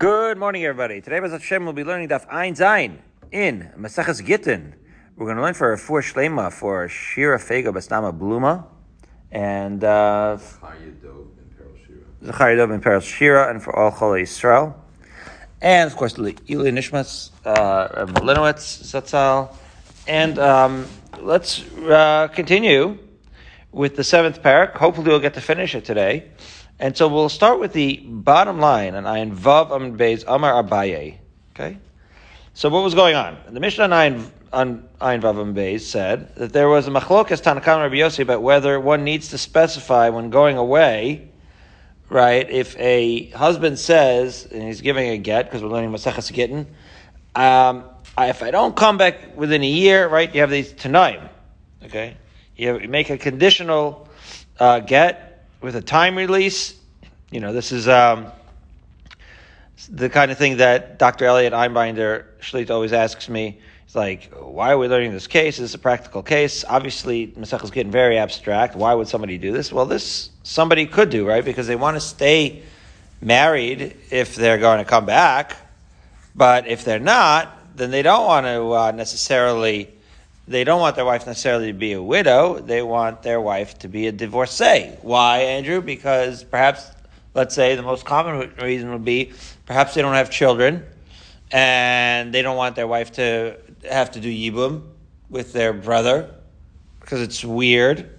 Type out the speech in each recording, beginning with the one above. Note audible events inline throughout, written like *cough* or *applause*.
Good morning, everybody. Today, Bezat Hashem, we'll be learning Daf Ayin Zayin in Maseches Gittin. We're going to learn for a four shlema for Shira Fega Basnama Bluma and uh, Zachariah Dov and Peros Shira and for all Chol Yisrael. And of course, Ili Nishmas, uh, Malinowitz, Zatzal. And um, let's uh, continue with the seventh parak. Hopefully, we'll get to finish it today. And so we'll start with the bottom line, and Ayin Vav Amr Beis Amar Abaye. Okay? So what was going on? The Mishnah on Ayin, on Ayin Vav Amr Beis said that there was a machlokas Tanakam Rabbi Yossi about whether one needs to specify when going away, right? If a husband says, and he's giving a get, because we're learning Maseches Gittin, um, if I don't come back within a year, right, you have these Tanaim, okay? You, have, you make a conditional uh, get, with a time release. You know, this is um, the kind of thing that Dr. Elliot Einbinder Schlitt always asks me. He's like, why are we learning this case? Is this a practical case? Obviously, Masech is getting very abstract. Why would somebody do this? Well, this somebody could do, right? Because they want to stay married if they're going to come back. But if they're not, then they don't want to uh, necessarily they don't want their wife necessarily to be a widow. They want their wife to be a divorcee. Why, Andrew? Because perhaps, let's say, the most common reason would be perhaps they don't have children and they don't want their wife to have to do yibum with their brother because it's weird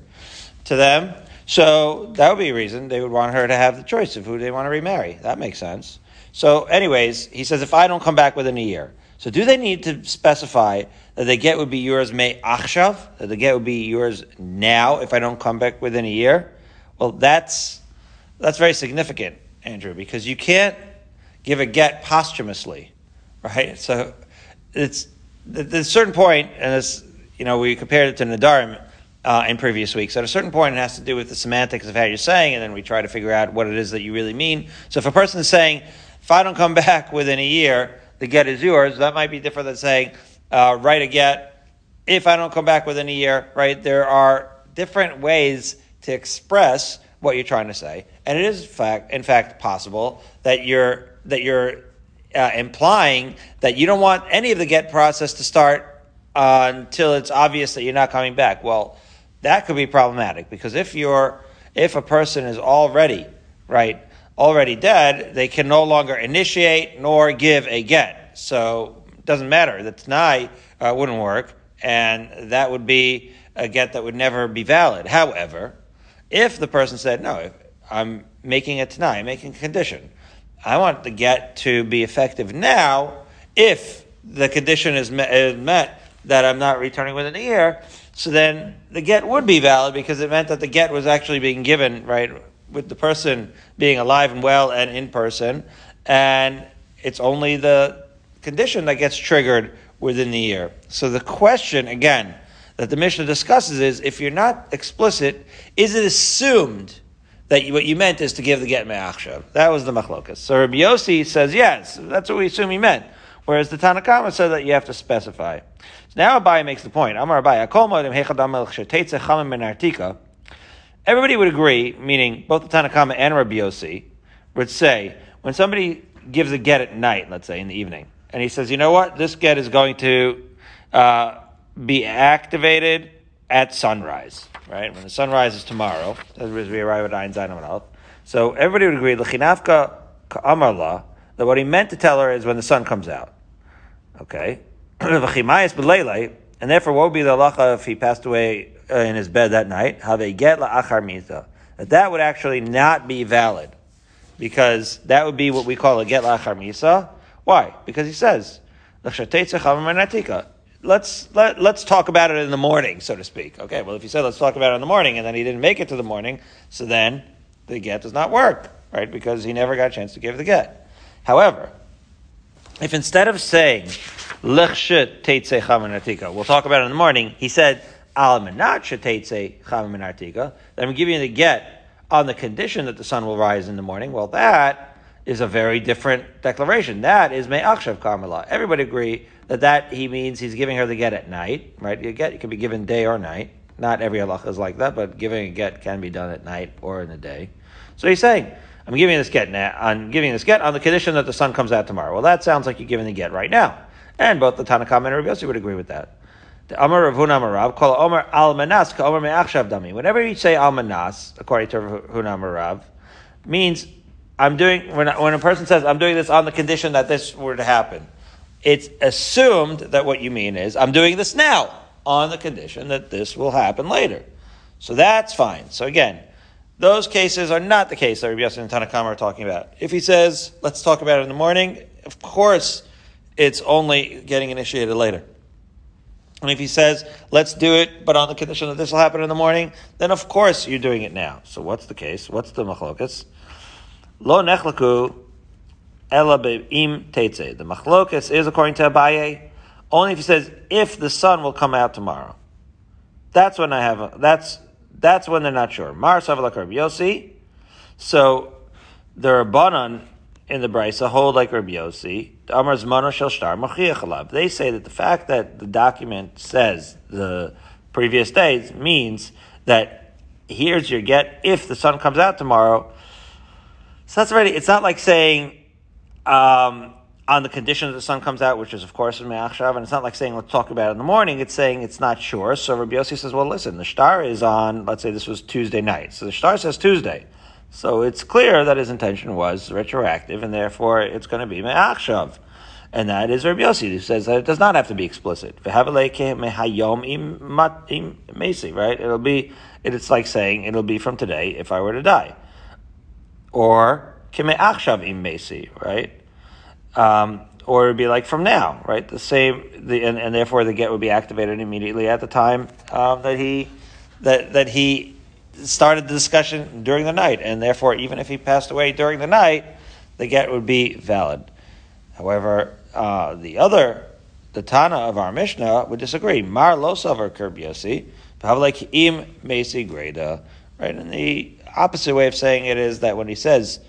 to them. So that would be a reason they would want her to have the choice of who they want to remarry. That makes sense. So, anyways, he says if I don't come back within a year, so do they need to specify that the get would be yours may achshav, that the get would be yours now if I don't come back within a year? Well, that's that's very significant, Andrew, because you can't give a get posthumously, right? So it's at a certain point, and it's you know we compared it to Nadarim uh, in previous weeks. At a certain point, it has to do with the semantics of how you're saying, and then we try to figure out what it is that you really mean. So if a person is saying, if I don't come back *laughs* within a year, the get is yours, that might be different than saying, uh, write a get if I don't come back within a year, right? There are different ways to express what you're trying to say. And it is fact, in fact possible that you're, that you're uh, implying that you don't want any of the get process to start uh, until it's obvious that you're not coming back. Well, that could be problematic because if you're, if a person is already, right, already dead, they can no longer initiate nor give a get. So it doesn't matter. The Tanai uh, wouldn't work, and that would be a get that would never be valid. However, if the person said, no, I'm making a Tanai, I'm making a condition, I want the get to be effective now if the condition is met, is met that I'm not returning within a year, so then the get would be valid because it meant that the get was actually being given, right, with the person being alive and well and in person, and it's only the condition that gets triggered within the year. So the question, again, that the Mishnah discusses is if you're not explicit, is it assumed that you, what you meant is to give the get me'achshav? That was the machlokas. So Rabbi Yossi says yes, that's what we assume he meant. Whereas the Tanakhama said that you have to specify. So now Abai makes the point. Amar Abai, Everybody would agree, meaning both the Tanakhama and Rabbi Yossi, would say when somebody gives a get at night, let's say in the evening, and he says, you know what, this get is going to uh, be activated at sunrise, right? When the sun rises tomorrow, as we arrive at Ayin Zayin So everybody would agree, l'chinavka ka'amarla, that what he meant to tell her is when the sun comes out. Okay? *clears throat* and therefore, what would be the halacha if he passed away uh, in his bed that night, have a get la'achar mita, that that would actually not be valid. Because that would be what we call a get la'achar misa. Why? Because he says, let's let, let's talk about it in the morning, so to speak. Okay, well, if you said let's talk about it in the morning, and then he didn't make it to the morning, so then the get does not work, right? Because he never got a chance to give the get. However, if instead of saying we'll talk about it in the morning, he said al say then I'm giving you the get on the condition that the sun will rise in the morning. Well, that is a very different declaration. That is me'achshav karmela. Everybody agree that that he means he's giving her the get at night, right? You get it can be given day or night. Not every halacha is like that, but giving a get can be done at night or in the day. So he's saying, I'm giving this get now. I'm giving this get on the condition that the sun comes out tomorrow. Well, that sounds like you're giving the get right now. And both the Tanakh and Rabbi Yossi would agree with that. The Amar call Omer Al Manas, ka Omer Dami. Whenever you say Al Manas, according to Rav Huna Amarav, means I'm doing, when, when a person says, I'm doing this on the condition that this were to happen, it's assumed that what you mean is, I'm doing this now on the condition that this will happen later. So that's fine. So again, those cases are not the case that Rabbi Yossi and Tanakama are talking about. If he says, let's talk about it in the morning, of course, it's only getting initiated later. And if he says, let's do it, but on the condition that this will happen in the morning, then of course you're doing it now. So what's the case? What's the machlokas? Lo nechlaku ela im teitze. The machlokas is according to Abaye, only if he says, if the sun will come out tomorrow. That's when I have, a, that's, that's when they're not sure. Mar Savalak Yossi. So the Rabbanan in the Brisa hold like Rabbi Yossi. They say that the fact that the document says the previous days means that here's your get if the sun comes out tomorrow. So that's already, it's not like saying, um, on the condition that the sun comes out, which is of course in Me'achshav, and it's not like saying let's talk about it in the morning. It's saying it's not sure. So Rabbi Yossi says, well, listen, the shtar is on. Let's say this was Tuesday night, so the shtar says Tuesday. So it's clear that his intention was retroactive, and therefore it's going to be me'achshav. And that is Rabbi Yossi, who says that it does not have to be explicit. Right? It'll be, it's like saying it'll be from today if I were to die. Or kime achshav im mesi, right? Um, or it'd be like from now, right? The same, the, and, and therefore the get would be activated immediately at the time um, that he that that he started the discussion during the night, and therefore, even if he passed away during the night, the get would be valid. However, uh, the other, the Tana of our Mishnah would disagree. Mar losavar kerbiasi, like im mesi greda. Right, and the opposite way of saying it is that when he says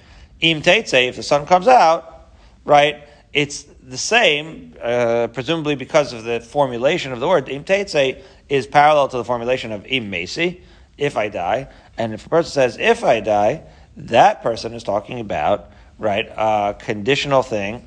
im if the sun comes out, right, it's the same, uh, presumably because of the formulation of the word. Im is parallel to the formulation of im if I die. And if a person says, if I die, that person is talking about, right, a conditional thing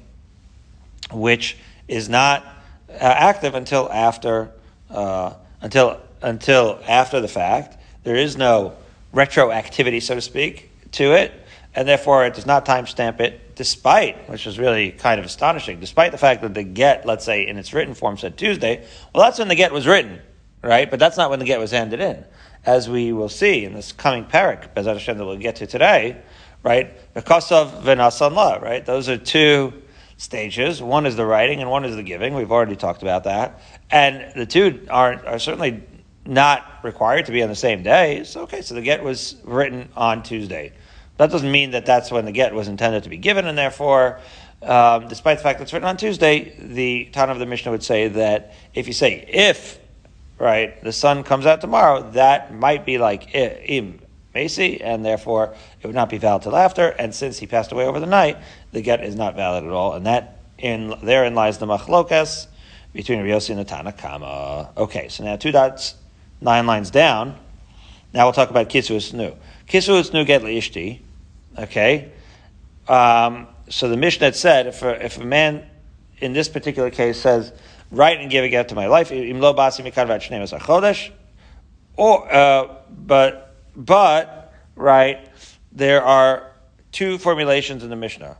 which is not uh, active until after, uh, until, until after the fact. There is no retroactivity, so to speak, to it, and therefore it does not timestamp it, despite, which is really kind of astonishing, despite the fact that the get, let's say, in its written form said Tuesday, well, that's when the get was written, right? But that's not when the get was handed in as we will see in this coming parak, Bezat Hashem, that we'll get to today, right? Of Venasan La, right? Those are two stages. One is the writing and one is the giving. We've already talked about that. And the two are, are certainly not required to be on the same day. So, okay, so the get was written on Tuesday. That doesn't mean that that's when the get was intended to be given, and therefore, um, despite the fact that it's written on Tuesday, the Tana of the Mishnah would say that if you say if right, the sun comes out tomorrow, that might be like im mesi, and therefore it would not be valid till after. And since he passed away over the night, the get is not valid at all. And that in therein lies the machlokas between Riosi and the Tanakama. Okay, so now two dots, nine lines down. Now we'll talk about kisu nu. Kisu nu get liishti. Okay. Um, so the Mishnah said if a, if a man in this particular case says write and give a get to my life. Or, uh, but, but, right, there are two formulations in the Mishnah.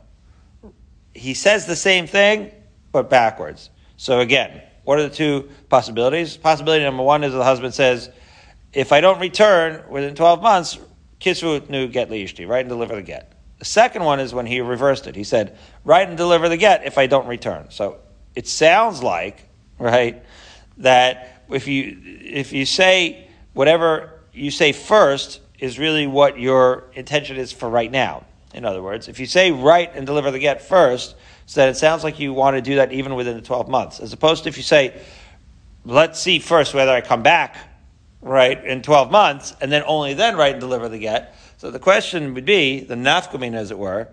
He says the same thing, but backwards. So again, what are the two possibilities? Possibility number one is the husband says, if I don't return within 12 months, kisru nu get liishti, write and deliver the get. The second one is when he reversed it. He said, write and deliver the get if I don't return. So it sounds like, right, that if you if you say whatever you say first is really what your intention is for right now. In other words, if you say write and deliver the get first, so that it sounds like you want to do that even within the 12 months, as opposed to if you say, let's see first whether I come back, right, in 12 months, and then only then write and deliver the get. So the question would be, the nafkamina as it were,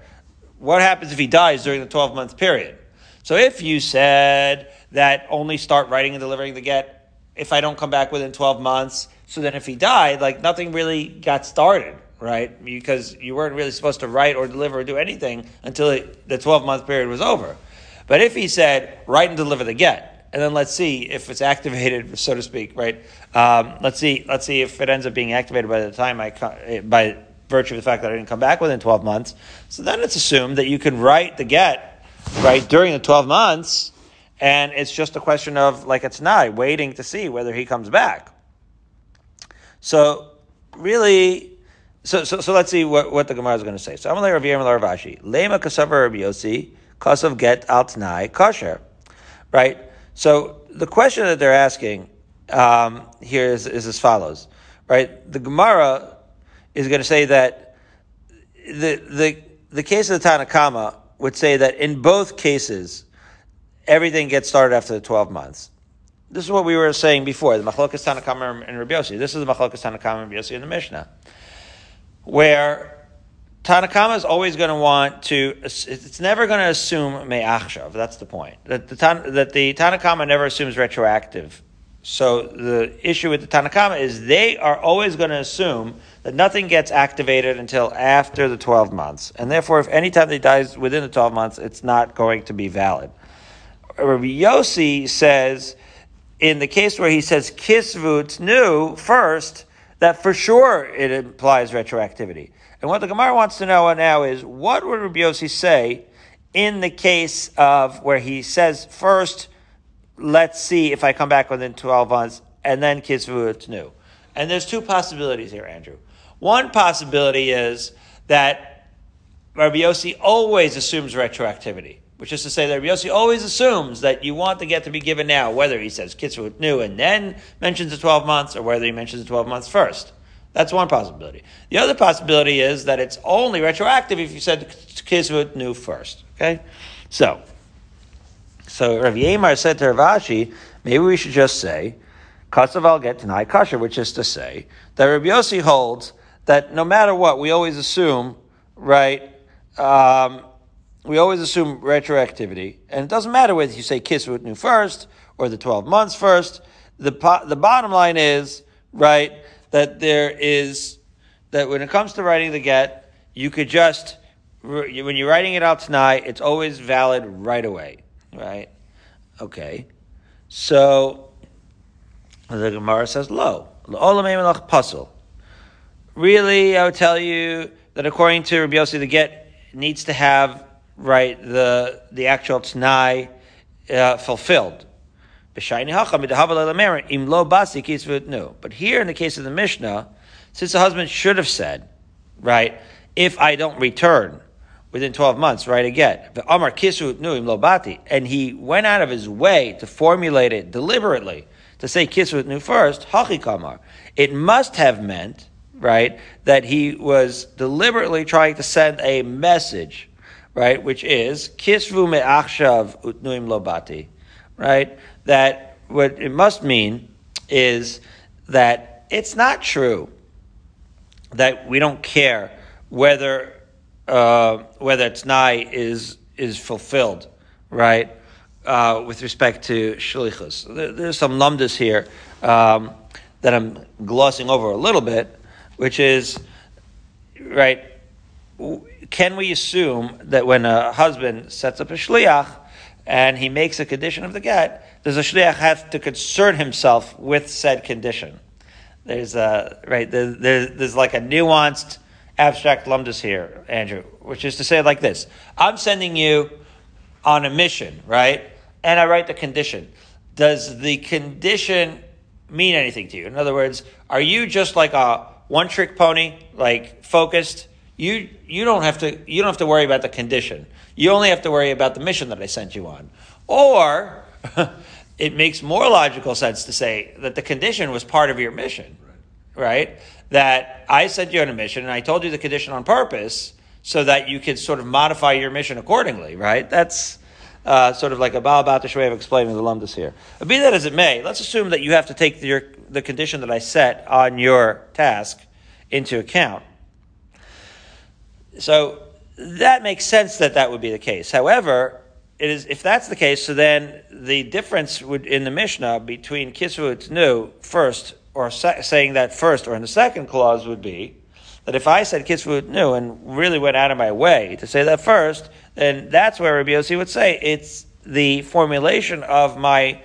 what happens if he dies during the 12 month period? So if you said that only start writing and delivering the get if I don't come back within 12 months, so then if he died, like nothing really got started, right? Because you weren't really supposed to write or deliver or do anything until it, the 12 month period was over. But if he said, write and deliver the get, and then let's see if it's activated, so to speak, right? Um, let's see, let's see if it ends up being activated by the time I, by virtue of the fact that I didn't come back within 12 months. So then it's assumed that you can write the get, right, during the 12 months, and it's just a question of, like it's not, waiting to see whether he comes back. So, really, so, so, so let's see what, what the Gemara is going to say. So, I'm Amalei Rav Yirmiyah Ravashi, Lema Kasavar Rabbi Yossi, Kasav Get Al Tanai Kosher. Right? So, the question that they're asking um, here is, is as follows. Right? The Gemara is going to say that the, the, the case of the Tanakama would say that in both cases, everything gets started after the 12 months. This is what we were saying before, the Machlokas Tanakama and Rabbi Yossi. This is the Machlokas Tanakama and Rabbi Yossi in the Mishnah, where Tanakama is always going to want to, it's never going to assume me'achshav, that's the point. That the, that the Tanakama never assumes retroactive. So the issue with the Tanakama is they are always going to assume that nothing gets activated until after the 12 months. And therefore, if any time they dies within the 12 months, it's not going to be valid. Rabbi Yossi says, in the case where he says kisvut new first, that for sure it implies retroactivity. And what the Gemara wants to know now is what would Rabbi Yossi say in the case of where he says first, let's see if I come back within 12 months, and then kisvut new. And there's two possibilities here, Andrew. One possibility is that Rabbi Yossi always assumes retroactivity which is to say that Rabbi Yossi always assumes that you want the get to be given now, whether he says kitzur new and then mentions the 12 months, or whether he mentions the 12 months first. That's one possibility. The other possibility is that it's only retroactive if you said kitzur new first. Okay? So, so Rav Yemar said to Rav Ashi, maybe we should just say, Kasav get tonight kasher, which is to say that Rabbi Yossi holds that no matter what, we always assume, right, um, we always assume retroactivity, and it doesn't matter whether you say kisvut new first or the 12 months first. The, the bottom line is, right, that there is, that when it comes to writing the get, you could just, when you're writing it out tonight, it's always valid right away, right? Okay. So, the Gemara says, lo, puzzle. Really, I would tell you that according to Rabbi Yossi, the get needs to have right, the, the actual t'nai uh, fulfilled. But here in the case of the Mishnah, since the husband should have said, right, if I don't return within 12 months, right, again, and he went out of his way to formulate it deliberately, to say kisvut nu first, hachi It must have meant, right, that he was deliberately trying to send a message right, which is kisvu me'achshav utnuim lobati, right? That what it must mean is that it's not true that we don't care whether uh, whether t'nai is is fulfilled, right? Uh, with respect to shlichus, there, there's some lumdus here um, that I'm glossing over a little bit, which is right can we assume that when a husband sets up a shliach and he makes a condition of the get, does a shliach have to concern himself with said condition? There's a right. There's, there's like a nuanced, abstract lumdus here, Andrew, which is to say like this: I'm sending you on a mission, right? And I write the condition. Does the condition mean anything to you? In other words, are you just like a one trick pony, like focused? You you don't have to you don't have to worry about the condition. You only have to worry about the mission that I sent you on. Or *laughs* it makes more logical sense to say that the condition was part of your mission, right? right? That I sent you on a mission and I told you the condition on purpose so that you could sort of modify your mission accordingly, right? That's uh, sort of like a Baal way of explaining the lumdus here. But be that as it may, let's assume that you have to take the, the condition that I set on your task into account. So that makes sense that that would be the case. However, it is if that's the case, so then the difference would in the Mishnah between kisvut nu first or se- saying that first or in the second clause would be that if I said kitzvu new and really went out of my way to say that first, then that's where Rabbi Yossi would say it's the formulation of my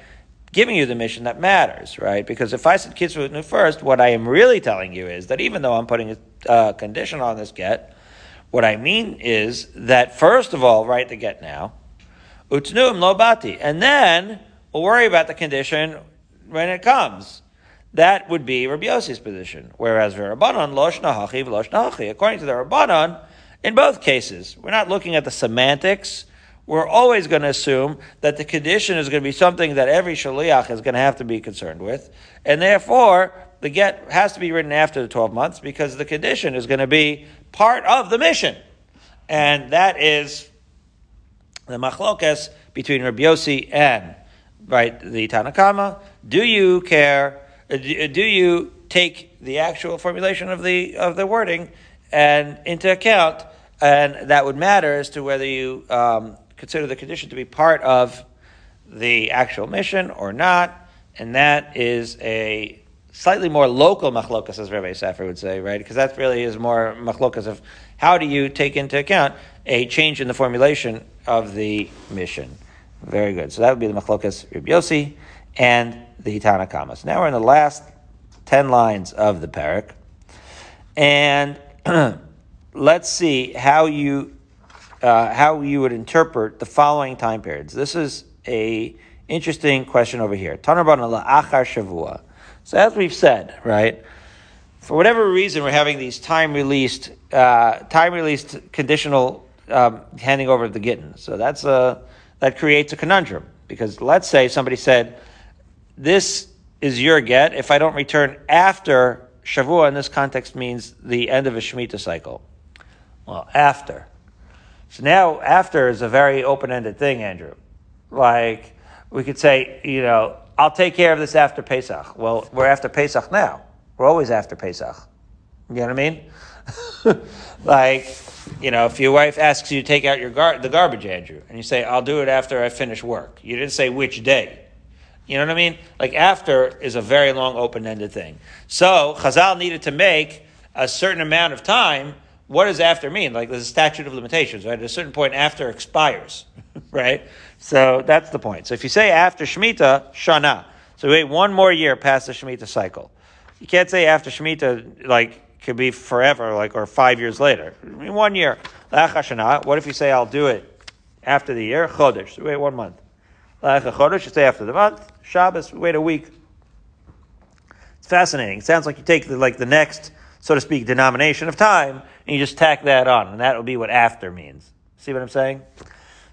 giving you the mission that matters, right? Because if I said kitzvu new first, what I am really telling you is that even though I'm putting a uh, condition on this get, what I mean is that first of all, write the get now, utnuim lo bati, and then we'll worry about the condition when it comes. That would be Rabbi Yossi's position. Whereas Rabbanon, losh nahachi v'losh nahachi. According to the Rabbanon, in both cases, we're not looking at the semantics. We're always going to assume that the condition is going to be something that every shaliach is going to have to be concerned with. And therefore, the get has to be written after the 12 months because the condition is going to be part of the mission. And that is the machlokas between Rabbi Yossi and right the Tanakama. Do you care uh, do you take the actual formulation of the of the wording and into account, and that would matter as to whether you um, consider the condition to be part of the actual mission or not, and that is a slightly more local machlokas, as Rabbi Safar would say, right? Because that really is more machlokas of how do you take into account a change in the formulation of the mission. Very good. So that would be the machlokas Rabbi Yossi and the Tanakamas. Now we're in the last 10 lines of the parak. And *clears throat* let's see how you, uh, how you would interpret the following time periods. This is a interesting question over here. Shavua. So as we've said, right, for whatever reason, we're having these time released, uh, time released conditional um, handing over of the gittin. So that's a, that creates a conundrum because let's say somebody said, this is your get if I don't return after Shavua in this context means the end of a Shemitah cycle. Well, after. So now after is a very open-ended thing, Andrew. Like, we could say, you know, I'll take care of this after Pesach. Well, we're after Pesach now. We're always after Pesach. You know what I mean? *laughs* like, you know, if your wife asks you to take out your gar- the garbage, Andrew, and you say, I'll do it after I finish work. You didn't say which day. You know what I mean? Like after is a very long open-ended thing. So Chazal needed to make a certain amount of time. What does after mean? Like there's a statute of limitations, right? At a certain point after expires, *laughs* right? So that's the point. So if you say after Shemitah, Shana. So wait one more year past the Shemitah cycle. You can't say after Shemitah, like, could be forever, like, or five years later. I mean, one year. What if you say I'll do it after the year? Chodesh. So wait one month. Chodesh, you say after the month. Shabbos, wait a week. It's fascinating. It sounds like you take the, like the next, so to speak, denomination of time, and you just tack that on, and that will be what after means. See what I'm saying?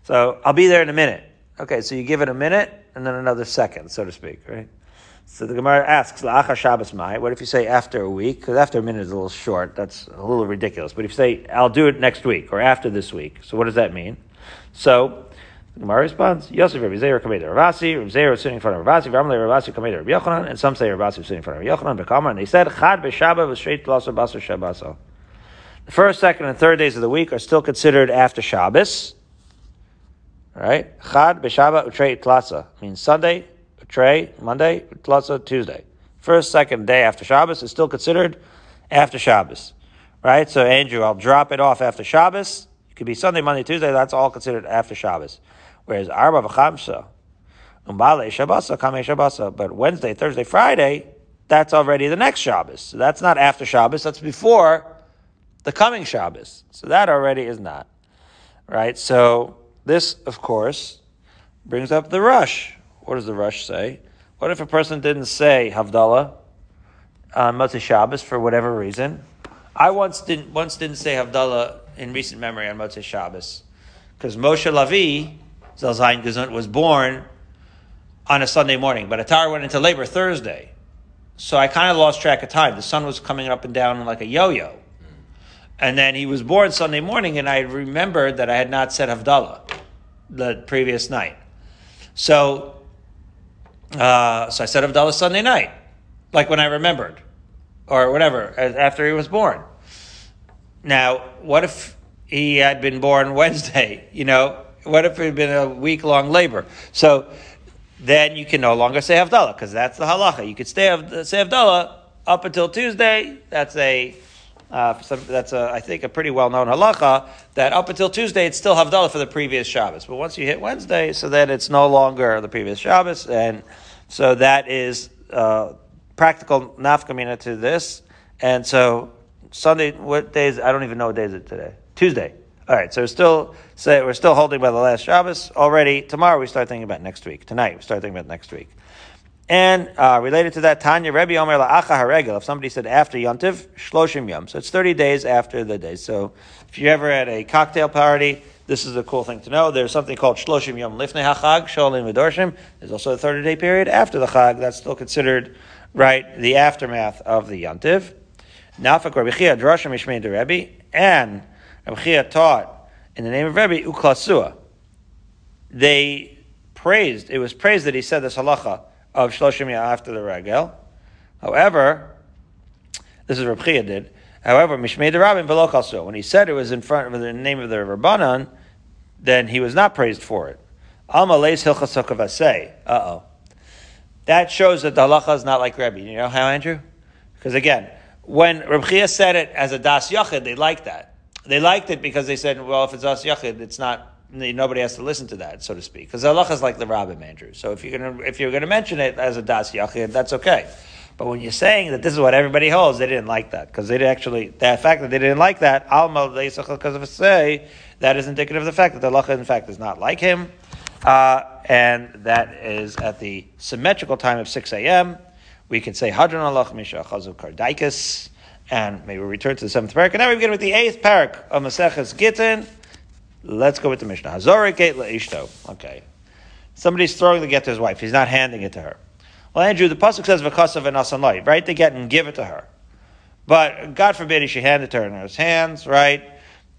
So I'll be there in a minute. Okay, so you give it a minute and then another second, so to speak, right? So the Gemara asks, "La'achar Shabbos mai." What if you say after a week? Because after a minute is a little short. That's a little ridiculous. But if you say, "I'll do it next week" or after this week, so what does that mean? So the Gemara responds, Yosef Rabbi Zeir Kamei Ravasi, Rabbi Zeir was sitting in front of Ravasi, Ramle Ravasi Kamei Rabbi Yochanan, and some say Ravasi was sitting in front of Yochanan, Bekama, and they said, Chad B'Shabbat straight Tlaso Basar Shabbaso. The first, second, and third days of the week are still considered after Shabbos. Right? Chad B'Shabbat Utrei Tlasa means Sunday, Utrei, Monday, Tlasa, Tuesday. First, second day after Shabbos is still considered after Shabbos. Right? So, Andrew, I'll drop it off after Shabbos. It could be Sunday, Monday, Tuesday. That's all considered after Shabbos. Whereas Arba v'chamsa, umbale shabasa kame shabasa. But Wednesday, Thursday, Friday, that's already the next Shabbos. So that's not after Shabbos. That's before the coming Shabbos. So that already is not right. So this, of course, brings up the Rosh. What does the Rosh say? What if a person didn't say Havdalah on Motzei Shabbos for whatever reason? I once didn't once didn't say Havdalah in recent memory on Motzei Shabbos because Moshe Lavi Zalzayin Gesund was born on a Sunday morning, but Atar went into labor Thursday. So I kind of lost track of time. The sun was coming up and down like a yo-yo. And then he was born Sunday morning, and I remembered that I had not said Havdalah the previous night. So, uh, so I said Havdalah Sunday night, like when I remembered, or whatever, after he was born. Now, what if he had been born *laughs* Wednesday? You know, what if it had been a week long labor? So then you can no longer say Havdalah, because that's the halacha. You could stay say Havdalah up until Tuesday. That's a Uh, some, that's, a, I think, a pretty well-known halacha that up until Tuesday it's still Havdalah for the previous Shabbos. But once you hit Wednesday, so then it's no longer the previous Shabbos. And so that is uh, practical nafkamina to this. And so Sunday, what days? I don't even know what day is it today. Tuesday. All right, so we're still say we're still holding by the last Shabbos already. Tomorrow we start thinking about next week. Tonight we start thinking about next week. And uh, related to that, Tanya Rebbe Omer la'acha haregel. If somebody said after Yontiv, shloshim yom. So it's thirty days after the day. So if you ever at a cocktail party, this is a cool thing to know. There's something called shloshim yom lifnei hachag sholim v'dorshim. There's also a thirty day period after the chag. That's still considered right the aftermath of the Yontiv. Nafak Rabbi Chia de Rebbe and Rabbi Chia taught in the name of Rebbe uklasua. They praised. It was praised that he said this halacha of Shloshim after the Regel. However, this is Reb Chia did. However, Mishmei the Rabbin v'lo When he said it was in front of the name of the Rabbanan, then he was not praised for it. Alma leis hilchasokavasei. Uh oh. That shows that the halacha is not like Rebbe. You know how, Andrew? Because again, when Reb Chia said it as a das yachid, they liked that. They liked it because they said, well, if it's das yachid, it's not nobody has to listen to that, so to speak. Because Allah is like the Rabbim, Andrew. So if you're gonna if you're gonna mention it as a das yachid, that's okay. But when you're saying that this is what everybody holds, they didn't like that because they did actually the fact that they didn't like that alma because of say that is indicative of the fact that the halacha in fact is not like him, uh, and that is at the symmetrical time of six a.m. We can say hadran alach misha chazu kardaikas, and maybe we'll return to the seventh parak. And now we begin with the eighth parak of Maseches Gittin. Let's go with the Mishnah. Hazorik leishto. Okay. Somebody's throwing the get to his wife. He's not handing it to her. Well, Andrew, the pasuk says v'kasav and light, right? They get and give it to her. But God forbid he should hand it to her in his hands, right?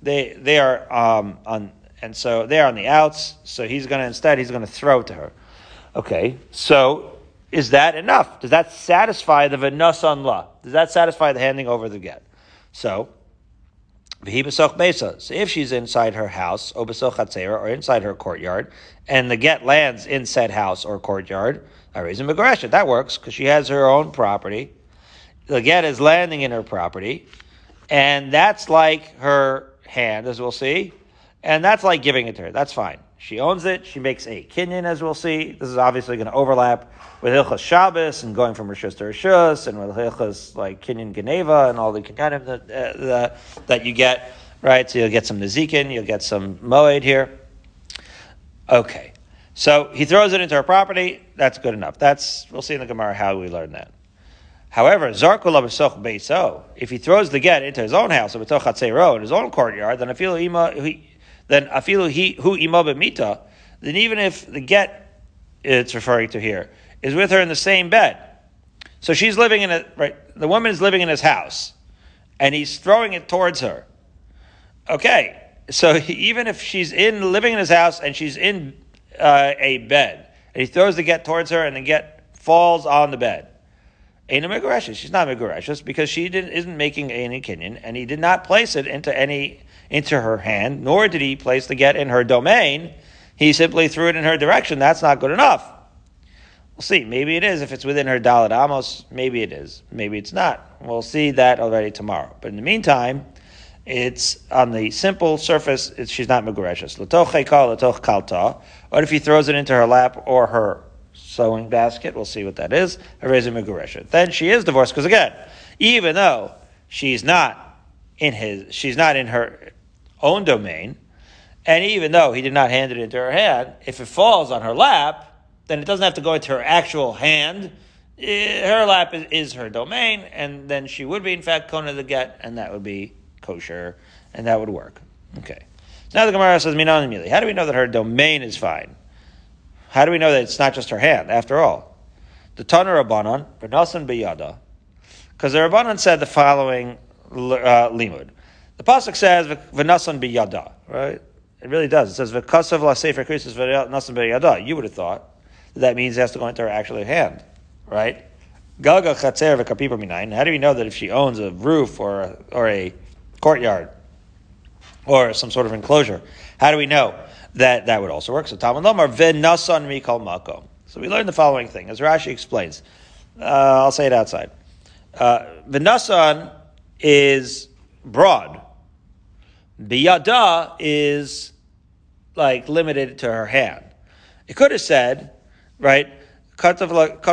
They they are um, on, and so they are on the outs. So he's going to instead he's going to throw it to her. Okay, so is that enough? Does that satisfy the v'nasan la? Does that satisfy the handing over the get? So so if she's inside her house, or inside her courtyard, and the get lands in said house or courtyard, that is an aggression. that works because she has her own property. The get is landing in her property, and that's like her hand, as we'll see, and that's like giving it to her. That's fine. She owns it. She makes a kinyan, as we'll see. This is obviously going to overlap with Hilchas Shabbos and going from Rishus to Rishus and with Hilchas like kinyan Geneva and all the kinyanim that, uh, the, that you get, right? So you'll get some Nezikin, you'll get some Moed here. Okay. So he throws it into her property. That's good enough. That's, we'll see in the Gemara how we learn that. However, Zarkul Abasoch Beiso, if he throws the get into his own house, in his own courtyard, then I feel he then afilu he hu imabe mita, then even if the get it's referring to here is with her in the same bed, so she's living in a right. The woman is living in his house, and he's throwing it towards her. Okay, so *laughs* even if she's in living in his house and she's in uh, a bed, and he throws the get towards her, and the get falls on the bed. Ain't a Megareshes. She's not Megareshes because she didn't, isn't making any kinyan, and he did not place it into any into her hand, nor did he place the get in her domain. He simply threw it in her direction. That's not good enough. We'll see. Maybe it is if it's within her daled amos. Maybe it is. Maybe it's not. We'll see that already tomorrow. But in the meantime, it's on the simple surface. she's not megureshes. Latoch latoch kalta. What if he throws it into her lap or her sewing basket? We'll see what that is. Then she is divorced because again, even though she's not in his, she's not in her own domain, and even though he did not hand it into her hand, if it falls on her lap, then it doesn't have to go into her actual hand. Eh, her lap is, is her domain, and then she would be in fact kona the get, and that would be kosher, and that would work. Okay. So now the Gemara says, Minan Mili. How do we know that her domain is fine? How do we know that it's not just her hand? After all, the Tana Rabbanon, Bernasan Biyada, because the Rabbanon said the following uh, limud. The pasuk says v'nasan biyada, right? It really does. It says v'kasav la sefer krisis v'nasan biyada. You would have thought that, that means it has to go into her actual hand, right? Gaga chatzer v'kapipa minayin. How do we know that if she owns a roof or a, or a courtyard or some sort of enclosure, how do we know that that would also work? So Talmud Lomar v'nasan mikal makom. So we learn the following thing, as Rashi explains. Uh, I'll say it outside. Uh, v'nasan is broad. Biyada is like limited to her hand. It could have said, right, nenu.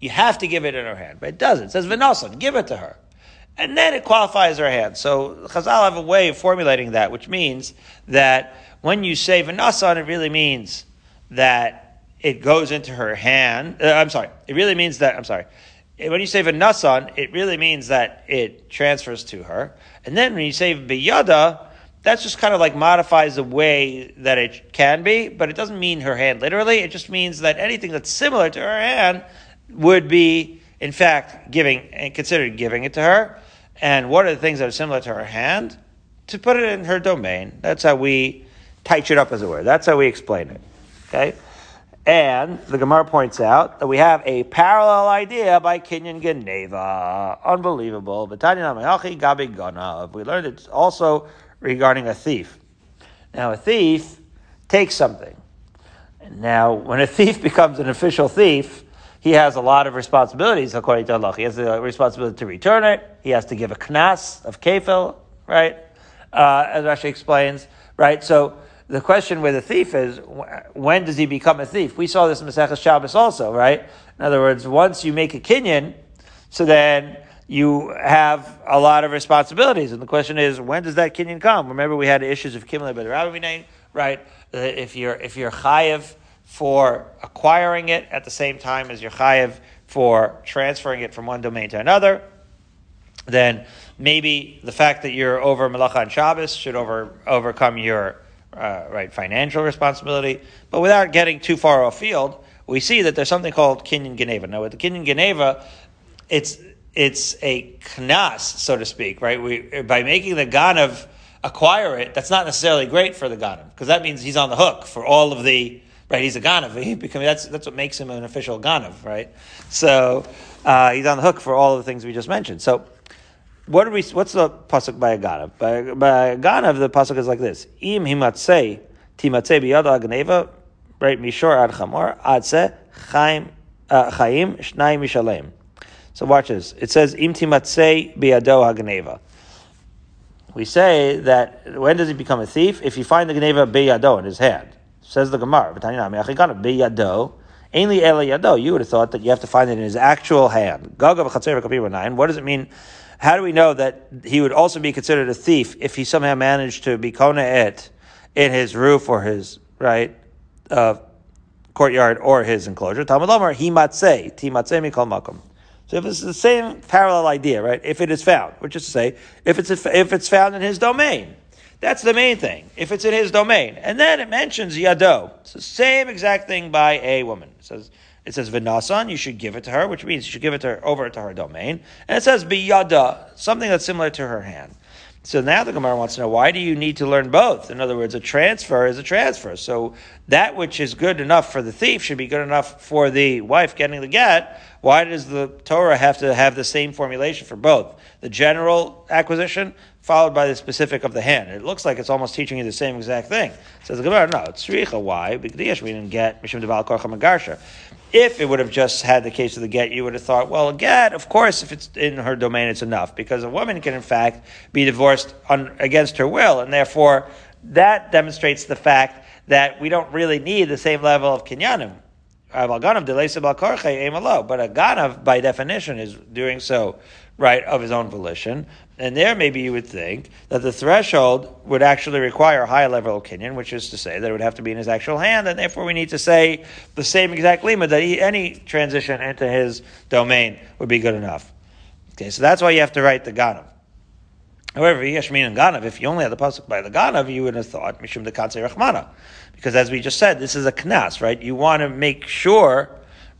You have to give it in her hand, but it doesn't. It says v'nasan, give it to her. And then it qualifies her hand. So Chazal have a way of formulating that, which means that when you say v'nasan, it really means that it goes into her hand. Uh, I'm sorry. It really means that, I'm sorry. When you say v'nasan, it really means that it transfers to her. And then when you say biyada, that's just kind of like modifies the way that it can be, but it doesn't mean her hand literally. It just means that anything that's similar to her hand would be, in fact, giving and considered giving it to her. And what are the things that are similar to her hand? To put it in her domain. That's how we tight it up, as it were. That's how we explain it. Okay? And the Gemara points out that we have a parallel idea by Kinyan Geneva. Unbelievable. We learned it also regarding a thief. Now, a thief takes something. Now, when a *laughs* thief becomes an official thief, he has a lot of responsibilities according to Allah. He has the responsibility to return it. He has to give a knas of kefil, right? Uh, as Rashi explains, right? So the question with a thief is, when does he become a thief? We saw this in Masechah Shabbos also, right? In other words, once you make a kinyan, so then you have a lot of responsibilities. And the question is, when does that kinyan come? Remember, we had issues of kimle the rabbi right? Uh, if you're if you're chayiv for acquiring it at the same time as you're chayiv for transferring it from one domain to another, then maybe the fact that you're over malacha and Shabbos should over overcome your uh, right financial responsibility. But without getting too far afield, we see that there's something called kinyan geneva. Now, with the kinyan geneva, it's it's a knas, so to speak, right? We, by making the ganav acquire it, that's not necessarily great for the ganav, because that means he's on the hook for all of the, right, he's a ganav. He become, that's, that's what makes him an official ganav, right? So, uh, he's on the hook for all of the things we just mentioned. So, what are we, what's the pasuk by a ganav? By, by a ganav, the pasuk is like this. Im himatzei, timatzei biyada agneva, right, mishor ad chamor, adse, chaim, uh, chaim, shnai mishalem. So watch this. It says im timatzei biyado hagneva. We say that when does he become a thief? If you find the gneva biyado in his hand. Says the Gemara, biyado. Ainly ele yado. You would have thought that you have to find it in his actual hand. What does it mean? How do we know that he would also be considered a thief if he somehow managed to be kona it in his roof or his right uh, courtyard or his enclosure? Talmud Lomar, he matzeh, ti matzeh mikol makom. So if it's the same parallel idea, right? If it is found, which is to say, if it's if it's found in his domain, that's the main thing. If it's in his domain, and then it mentions yado. It's the same exact thing by a woman. It says it says vinasan. You should give it to her, which means you should give it to her over to her domain. And it says biyada, something that's similar to her hand. So now the Gemara wants to know why do you need to learn both? In other words, a transfer is a transfer. So that which is good enough for the thief should be good enough for the wife getting the get. Why does the Torah have to have the same formulation for both? The general acquisition followed by the specific of the hand. It looks like it's almost teaching you the same exact thing. It Says the Gemara, no, it's Richa. Why? Because we didn't get Mishim Deval Korcha Magarsha. If it would have just had the case of the get, you would have thought, well, a get, of course, if it's in her domain, it's enough. Because a woman can, in fact, be divorced on, against her will. And therefore, that demonstrates the fact that we don't really need the same level of kinyanim. But a ganav, by definition, is doing so right of his own volition. And there, maybe you would think that the threshold would actually require a high level of kinyan, which is to say that it would have to be in his actual hand, and therefore we need to say the same exact limit that he, any transition into his domain would be good enough. Okay, so that's why you have to write the ganav. However, Yashmin and Ganav, if you only had the pasuk by the Ganav, you would have thought Mishum the Katzei Rachmana. Because as we just said, this is a knas, right? You want to make sure,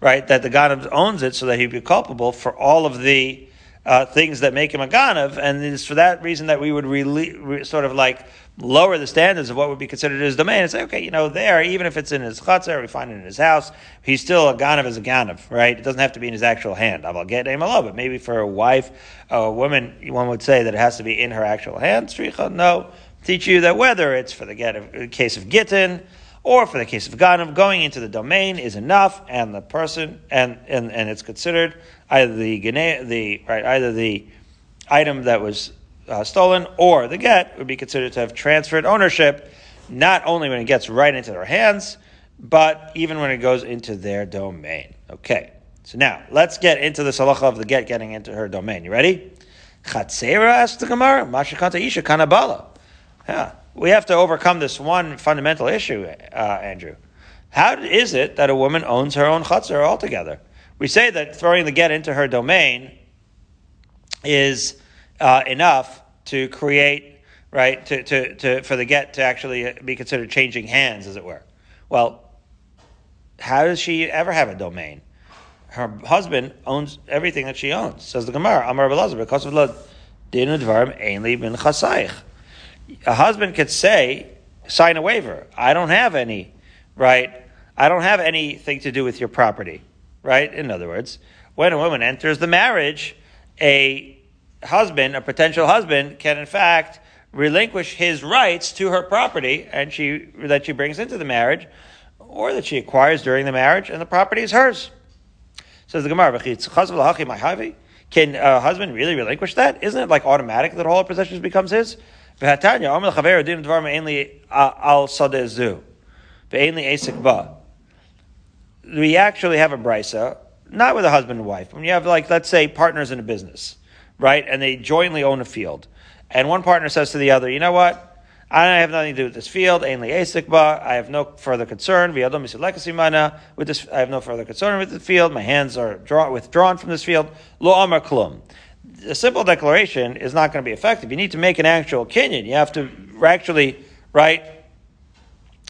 right, that the Ganav owns it so that he'd be culpable for all of the uh, things that make him a ganav, and it's for that reason that we would really, re, sort of like lower the standards of what would be considered his domain and say, okay, you know, there, even if it's in his chutzner, we find it in his house, he's still a ganav as a ganav, right? It doesn't have to be in his actual hand. I'll get him a but maybe for a wife, a woman, one would say that it has to be in her actual hand. Stricha, no. Teach you that whether it's for the case of gittin, or for the case of Ganav, going into the domain is enough, and the person, and, and, and it's considered either the, the right, either the item that was uh, stolen, or the get would be considered to have transferred ownership, not only when it gets right into their hands, but even when it goes into their domain. Okay, so now let's get into the salacha of the get getting into her domain. You ready? Chatzera asked the Gemara, Mashikanta Isha Kanabala. Yeah, we have to overcome this one fundamental issue, uh, Andrew. How is it that a woman owns her own chutzner altogether? We say that throwing the get into her domain is uh, enough to create, right, to, to, to, for the get to actually be considered changing hands, as it were. Well, how does she ever have a domain? Her husband owns everything that she owns. Says the Gemara, Amar because of the dinu dvarim ainli bin chasayich. A husband could say, sign a waiver. I don't have any, right? I don't have anything to do with your property, right? In other words, when a woman enters the marriage, a husband, a potential husband, can in fact relinquish his rights to her property and she that she brings into the marriage, or that she acquires during the marriage, and the property is hers. Says the Gemara, can a husband really relinquish that? Isn't it like automatic that all her possessions becomes his? We actually have a brisa, not with a husband and wife. When you have like, let's say, partners in a business, right, and they jointly own a field, and one partner says to the other, you know what? I have nothing to do with this field. I have no further concern. With this, I have no further concern with the field. My hands are draw, withdrawn from this field. Lo amar klum. A simple declaration is not going to be effective. You need to make an actual kinyan. You have to actually, right?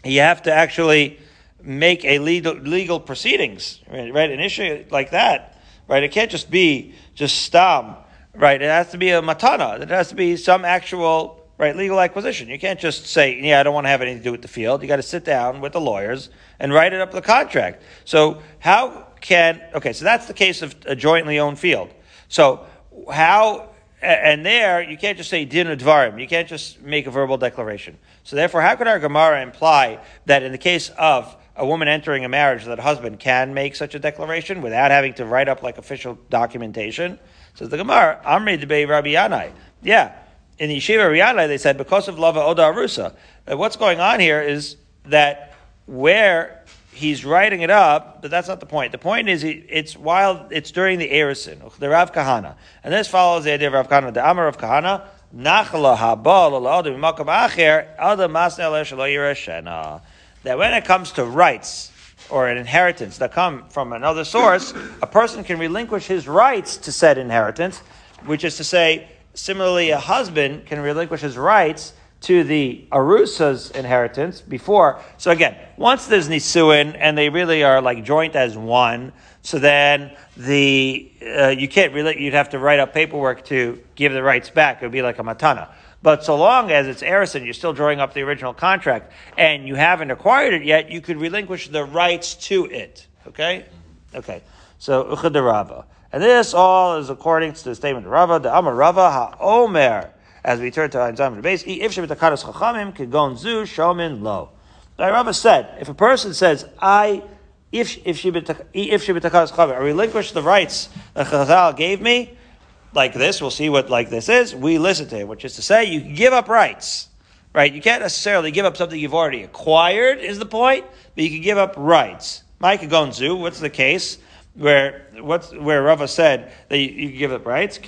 You have to actually make a legal, legal proceedings, right? An issue like that, right? It can't just be just stam, right? It has to be a matana. It has to be some actual, right, legal acquisition. You can't just say, yeah, I don't want to have anything to do with the field. You got to sit down with the lawyers and write it up the contract. So how can, okay, so that's the case of a jointly owned field. So how, and there, you can't just say din advarim. You can't just make a verbal declaration. So therefore, how could our Gemara imply that in the case of a woman entering a marriage that a husband can make such a declaration without having to write up like official documentation. Says the Gemara, Amri debei Rabbi Yanai. Yeah, in the Yeshiva Riyanai they said because of Lava Oda Arusa. Uh, what's going on here is that where he's writing it up, but that's not the point. The point is it's while it's during the Erisin, the Rav Kahana, and this follows the idea of Rav Kahana, the Amar of Kahana. That when it comes to rights or an inheritance that come from another source, a person can relinquish his rights to said inheritance, which is to say, similarly, a husband can relinquish his rights to the Arusa's inheritance before. So again, once there's Nisuin and they really are like joint as one, so then the uh, you can't really you'd have to write up paperwork to give the rights back. It would be like a matana. But so long as it's Erison, you're still drawing up the original contract, and you haven't acquired it yet, you could relinquish the rights to it. Okay? Okay. So, Uchad Rava. And this all is according to the statement of Rava, the Amar Rava HaOmer, as we turn to Einzam the base, if Shebitakaras Chachamim Kigon Zu Shomin Lo. The Rava said, if a person says, I, if, if Shebitakaras Chachamim, I relinquish the rights that Chazal gave me, like this, we'll see what like this is, we listen to him, which is to say, you give up rights. Right? You can't necessarily give up something you've already acquired, is the point, but you can give up rights. Micah Gonzu, what's the case? Where what's where Rava said that you, you give up rights?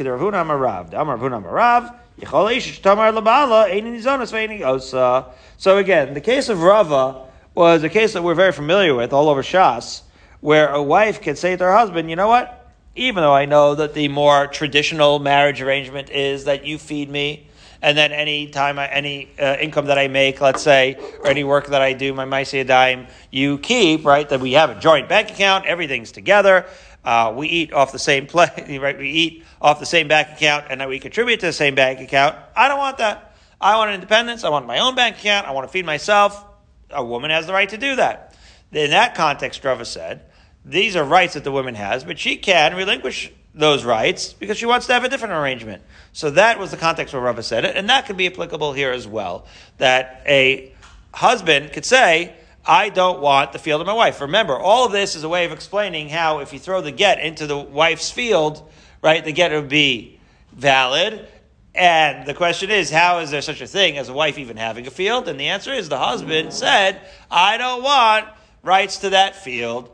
So again, the case of Rava was a case that we're very familiar with all over Shas, where a wife can say to her husband, you know what? even though I know that the more traditional marriage arrangement is that you feed me, and then any time, I, any uh, income that I make, let's say, or any work that I do, my Maisia dime, you keep, right? That we have a joint bank account, everything's together. Uh, we eat off the same *laughs* plate, right? We eat off the same bank account, and we contribute to the same bank account. I don't want that. I want independence. I want my own bank account. I want to feed myself. A woman has the right to do that. In that context, Drova said, these are rights that the woman has, but she can relinquish those rights because she wants to have a different arrangement. So that was the context where Rava said it, and that could be applicable here as well. That a husband could say, I don't want the field of my wife. Remember, all of this is a way of explaining how if you throw the get into the wife's field, right, the get would be valid. And the question is, how is there such a thing as a wife even having a field? And the answer is the husband said, I don't want rights to that field.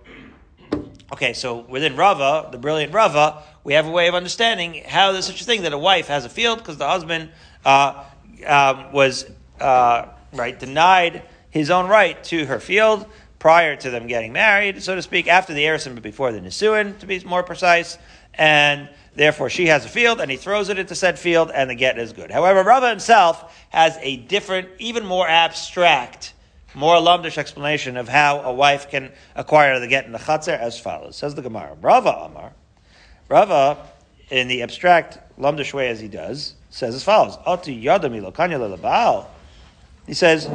Okay, so within Rava, the brilliant Rava, we have a way of understanding how there's such a thing that a wife has a field because the husband uh, um, was uh, right denied his own right to her field prior to them getting married, so to speak, after the Erison, but before the Nisuin, to be more precise. And therefore, she has a field, and he throws it into said field, and the get is good. However, Rava himself has a different, even more abstract, more lumdish explanation of how a wife can acquire the get in the chatzar as follows. Says the Gemara, Rava Amar. Rava, in the abstract, lumdish way as he does, says as follows: He says,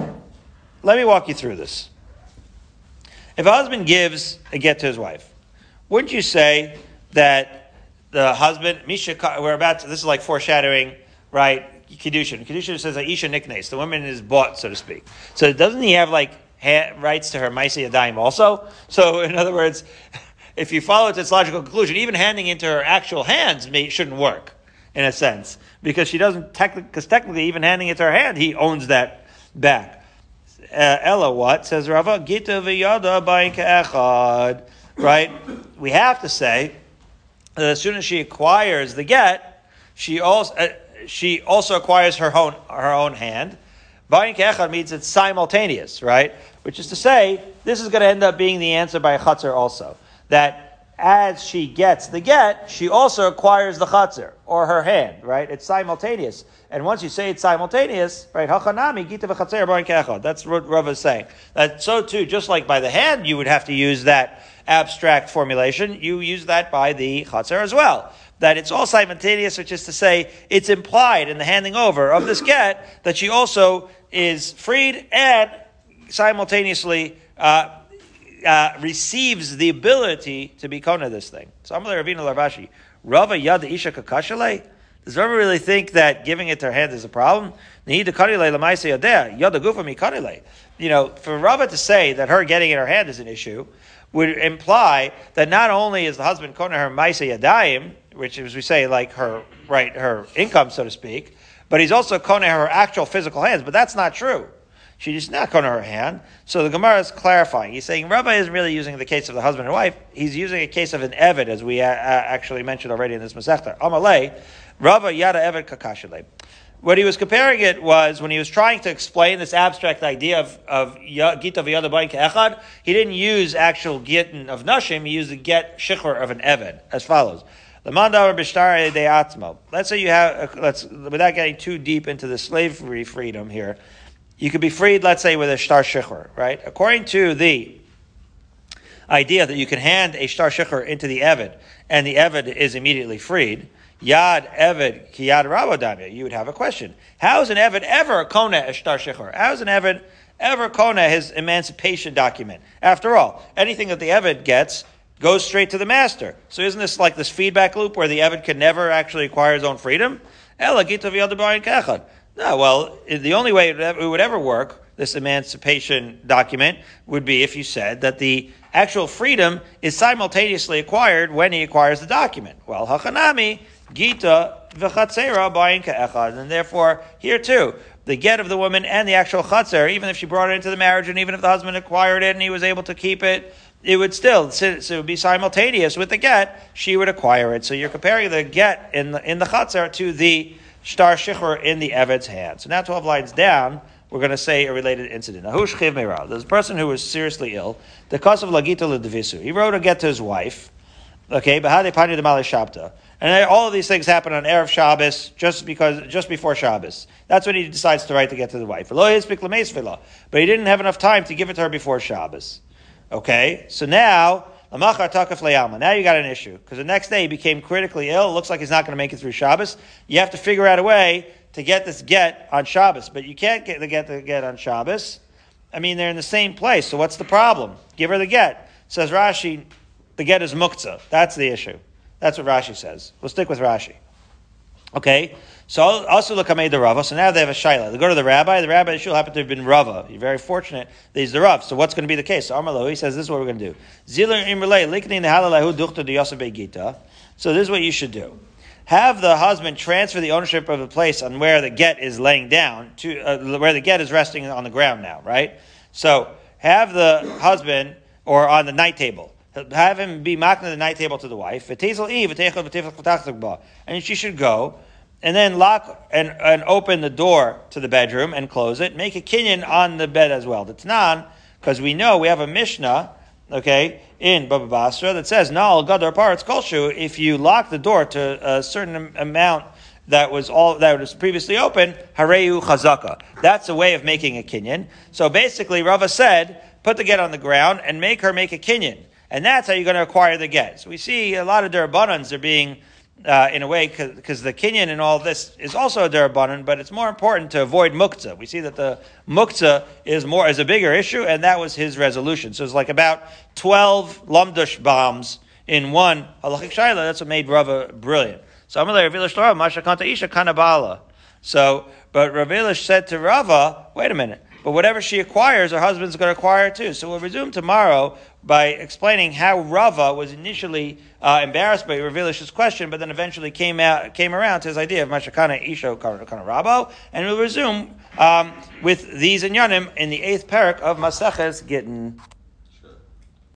"Let me walk you through this." If a husband gives a get to his wife, wouldn't you say that the husband, Misha, we're about to, this is like foreshadowing, right? Kedushin. Kedushin says Aisha niknes. The woman is bought, so to speak. So doesn't he have like ha- rights to her Maisi Adayim also? So in other words, if you follow it to its logical conclusion, even handing into her actual hands may, shouldn't work in a sense because she doesn't technically, because technically even handing it to her hand, he owns that back uh, Ella what? Says Rava, Gita v'yada echad. Right? We have to say as soon as she acquires the get, she also, uh, she also acquires her own, her own hand. Buying echad means it's simultaneous, right? Which is to say, this is going to end up being the answer by a chutzner also. That as she gets the get, she also acquires the chatzir or her hand, right? It's simultaneous. And once you say it's simultaneous, right? Hachanami gita v'chatzir That's what Rav is saying. That so too, just like by the hand, you would have to use that abstract formulation. You use that by the chatzir as well. That it's all simultaneous, which is to say, it's implied in the handing over of this get that she also is freed and simultaneously. Uh, uh, receives the ability to be kona this thing. So Amalei Ravina Larvashi, Rava Yad Isha Kakashale. Does Rava really think that giving it to her hand is a problem? You know, for Rava to say that her getting in her hand is an issue would imply that not only is the husband kona her maisa yadayim, which as we say, like her right, her income, so to speak, but he's also kona her actual physical hands. But that's not true. She's not to her hand. So the Gemara is clarifying. He's saying Rabbi isn't really using the case of the husband and wife. He's using a case of an Evid, as we uh, uh actually mentioned already in this Masechta. Amalei, Rabbi Yada Evid Kakashale. What he was comparing it was when he was trying to explain this abstract idea of, of Gita v'yada bain echad, he didn't use actual Gittin of Nashim, he used the Get Shikhr of an Evid, as follows. Let's say you have, uh, let's, without getting too deep into the slavery freedom here, you could be freed, let's say, with a shtar shikhr, right? According to the idea that you can hand a shtar shikhr into the Evid, and the Evid is immediately freed, Yad Evid Kiyad Rabodamya, you would have a question. How is an Evid ever kona a shtar shikhr? How is an Evid ever kona his emancipation document? After all, anything that the Evid gets goes straight to the master. So isn't this like this feedback loop where the Evid can never actually acquire his own freedom? Ela no, well, the only way it would ever work, this emancipation document, would be if you said that the actual freedom is simultaneously acquired when he acquires the document. Well, hachanami, gita, v'chatzera, buying echad. And therefore, here too, the get of the woman and the actual chatzer, even if she brought it into the marriage and even if the husband acquired it and he was able to keep it, it would still it would be simultaneous with the get. She would acquire it. So you're comparing the get in the in the chatzar to the Shtar Shichr in the Eved's hand. So now 12 lines down, we're going to say a related incident. There's a person who was seriously ill. The cause of Lagita Ludivisu. He wrote a get to his wife. Okay, but how they Pani de Shabta. And all of these things happen on Erev Shabbos, just because, just before Shabbos. That's when he decides to write to get to the wife. But he didn't have enough time to give it to her before Shabbos. Okay, so now now you got an issue because the next day he became critically ill. It looks like he's not going to make it through Shabbos. You have to figure out a way to get this get on Shabbos, but you can't get the get the get on Shabbos. I mean, they're in the same place. So what's the problem? Give her the get. Says Rashi, the get is muktzah. That's the issue. That's what Rashi says. We'll stick with Rashi. Okay. So also look the Rava. So now they have a shaila. They go to the rabbi. The rabbi should happen to have been Rava. You're very fortunate that he's the Rav. So what's going to be the case? So Amalo, he says this is what we're going to do. Ziller imrele duchta. So this is what you should do. have the husband transfer the ownership of the place on where the get is laying down to uh, where the get is resting on the ground now, right? So have the husband or on the night table. Have him be marking the night table to the wife. And she should go and then lock and, and open the door to the bedroom and close it. Make a kinyan on the bed as well. The Tanan, because we know we have a Mishnah, okay, in Baba Basra that says, Nal Gadar Paratz Kolshu, if you lock the door to a certain amount that was all that was previously open, Hareu Chazaka. That's a way of making a kinyan. So basically, Rava said, put the get on the ground and make her make a kinyan. And that's how you're going to acquire the get. So we see a lot of derabbanans are being uh, in a way, because the Kinyan and all this is also a derabanan, but it's more important to avoid muktzah. We see that the muktzah is more is a bigger issue, and that was his resolution. So it's like about twelve lumdush bombs in one halachic shaila. That's what made Rava brilliant. So I'm going to Mashakanta Isha Kanabala. So, but Rav said to Rava, wait a minute. But whatever she acquires, her husband's going to acquire too. So we'll resume tomorrow by explaining how Rava was initially uh, embarrassed by Ravilish's question, but then eventually came out came around to his idea of Mashakana Isho Kana Rabo, and we'll resume um, with these inyanim in the eighth parak of Maseches Gittin.